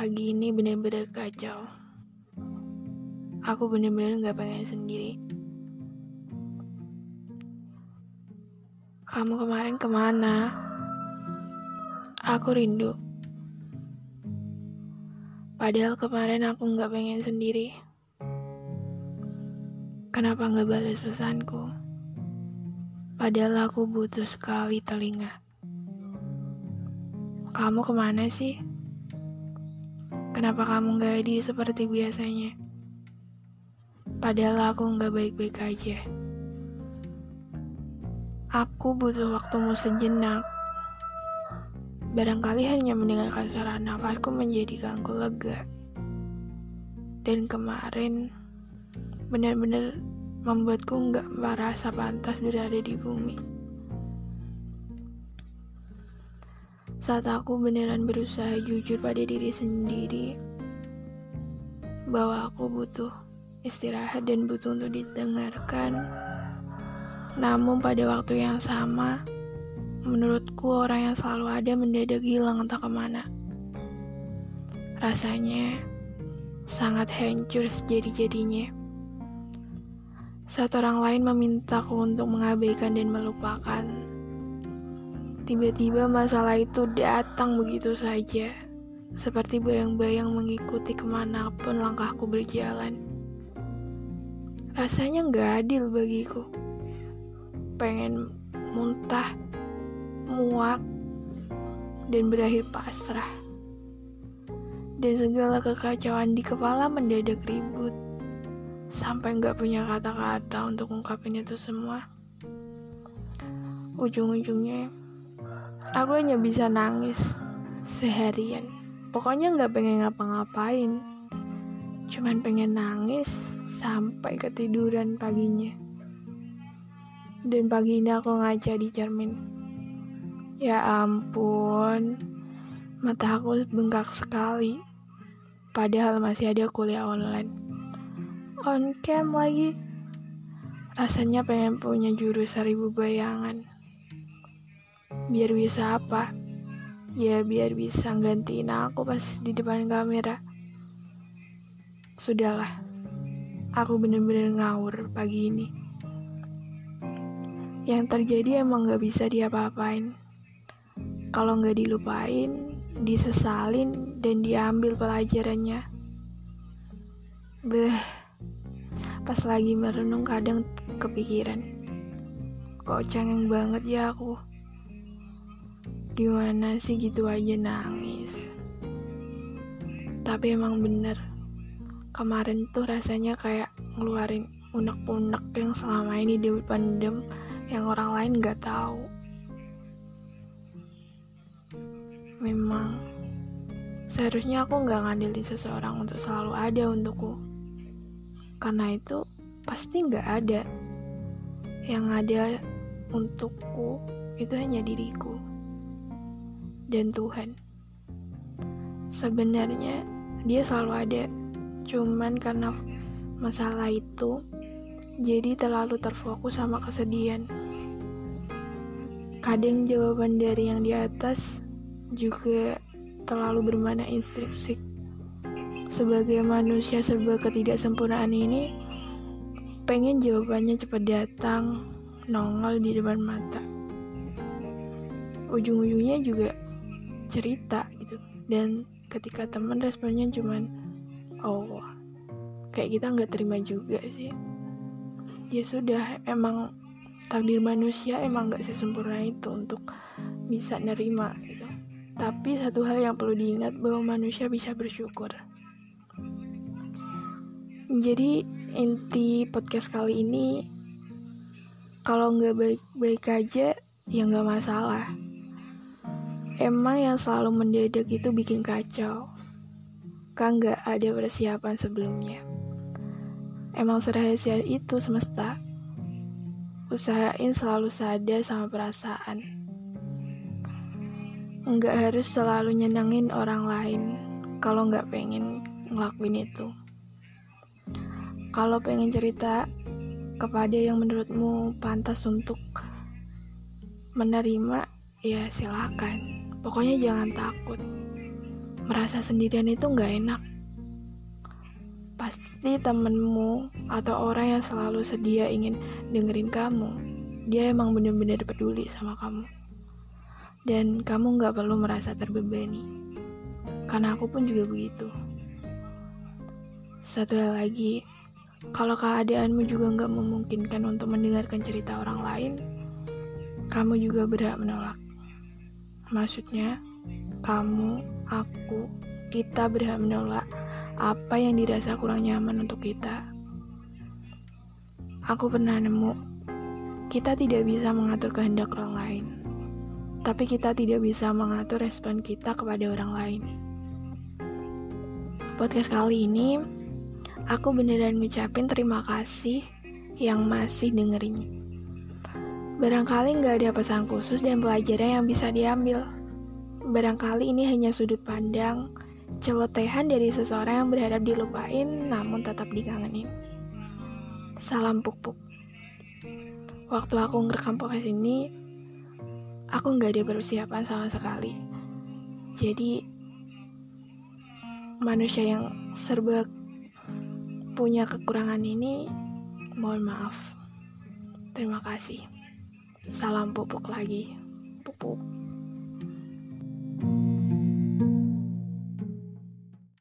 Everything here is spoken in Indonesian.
Pagi ini bener-bener kacau. Aku bener-bener gak pengen sendiri. Kamu kemarin ke mana? Aku rindu. Padahal kemarin aku gak pengen sendiri. Kenapa gak balas pesanku? Padahal aku butuh sekali telinga. Kamu ke mana sih? Kenapa kamu gak hadir seperti biasanya? Padahal aku gak baik-baik aja. Aku butuh waktumu sejenak. Barangkali hanya mendengarkan suara nafasku aku lega. Dan kemarin benar-benar membuatku gak merasa pantas berada di bumi. Saat aku beneran berusaha jujur pada diri sendiri bahwa aku butuh istirahat dan butuh untuk didengarkan. Namun pada waktu yang sama, menurutku orang yang selalu ada mendadak hilang entah ke mana. Rasanya sangat hancur sejadi-jadinya. Saat orang lain memintaku untuk mengabaikan dan melupakan, Tiba-tiba masalah itu datang begitu saja, seperti bayang-bayang mengikuti ke mana pun langkahku berjalan. Rasanya nggak adil bagiku. Pengen muntah, muak, dan berakhir pasrah. Dan segala kekacauan di kepala mendadak ribut. Sampai nggak punya kata-kata untuk ungkapin itu semua. Ujung-ujungnya Aku hanya bisa nangis seharian. Pokoknya nggak pengen ngapa-ngapain. Cuman pengen nangis sampai ketiduran paginya. Dan pagi ini aku ngaca di cermin. Ya ampun, mata aku bengkak sekali. Padahal masih ada kuliah online. On cam lagi. Rasanya pengen punya jurus seribu bayangan. Biar bisa apa? Ya biar bisa gantiin aku pas di depan kamera. Sudahlah, aku bener-bener ngawur pagi ini. Yang terjadi emang gak bisa diapa-apain. Kalau gak dilupain, disesalin, dan diambil pelajarannya. Beh, pas lagi merenung kadang kepikiran. Kok cengeng banget ya aku. Gimana sih gitu aja nangis? Tapi emang bener, kemarin tuh rasanya kayak ngeluarin unek-unek yang selama ini dipendem yang orang lain gak tahu. Memang seharusnya aku gak ngandelin seseorang untuk selalu ada untukku. Karena itu pasti gak ada. Yang ada untukku itu hanya diriku dan Tuhan. Sebenarnya dia selalu ada, cuman karena masalah itu jadi terlalu terfokus sama kesedihan. Kadang jawaban dari yang di atas juga terlalu bermana instruksi. Sebagai manusia serba ketidaksempurnaan ini, pengen jawabannya cepat datang, nongol di depan mata. Ujung-ujungnya juga cerita gitu. Dan ketika teman responnya cuman oh kayak kita nggak terima juga sih. Ya sudah emang takdir manusia emang nggak sesempurna itu untuk bisa nerima gitu. Tapi satu hal yang perlu diingat bahwa manusia bisa bersyukur. Jadi inti podcast kali ini kalau nggak baik-baik aja ya nggak masalah Emang yang selalu mendadak itu bikin kacau. Kan gak ada persiapan sebelumnya. Emang serahasia itu semesta. Usahain selalu sadar sama perasaan. Nggak harus selalu nyenengin orang lain kalau nggak pengen ngelakuin itu. Kalau pengen cerita kepada yang menurutmu pantas untuk menerima, ya silakan. Pokoknya jangan takut. merasa sendirian itu nggak enak. Pasti temenmu atau orang yang selalu sedia ingin dengerin kamu, dia emang bener-bener peduli sama kamu. Dan kamu nggak perlu merasa terbebani. Karena aku pun juga begitu. Satu hal lagi, kalau keadaanmu juga nggak memungkinkan untuk mendengarkan cerita orang lain, kamu juga berhak menolak. Maksudnya, kamu, aku, kita berhak menolak apa yang dirasa kurang nyaman untuk kita. Aku pernah nemu, kita tidak bisa mengatur kehendak orang lain, tapi kita tidak bisa mengatur respon kita kepada orang lain. Podcast kali ini, aku beneran ngucapin terima kasih yang masih dengerinnya. Barangkali nggak ada pesan khusus dan pelajaran yang bisa diambil. Barangkali ini hanya sudut pandang, celotehan dari seseorang yang berharap dilupain namun tetap dikangenin. Salam pupuk. Waktu aku ngerekam podcast ini, aku nggak ada persiapan sama sekali. Jadi, manusia yang serba punya kekurangan ini, mohon maaf. Terima kasih. Salam pupuk lagi. Pupuk.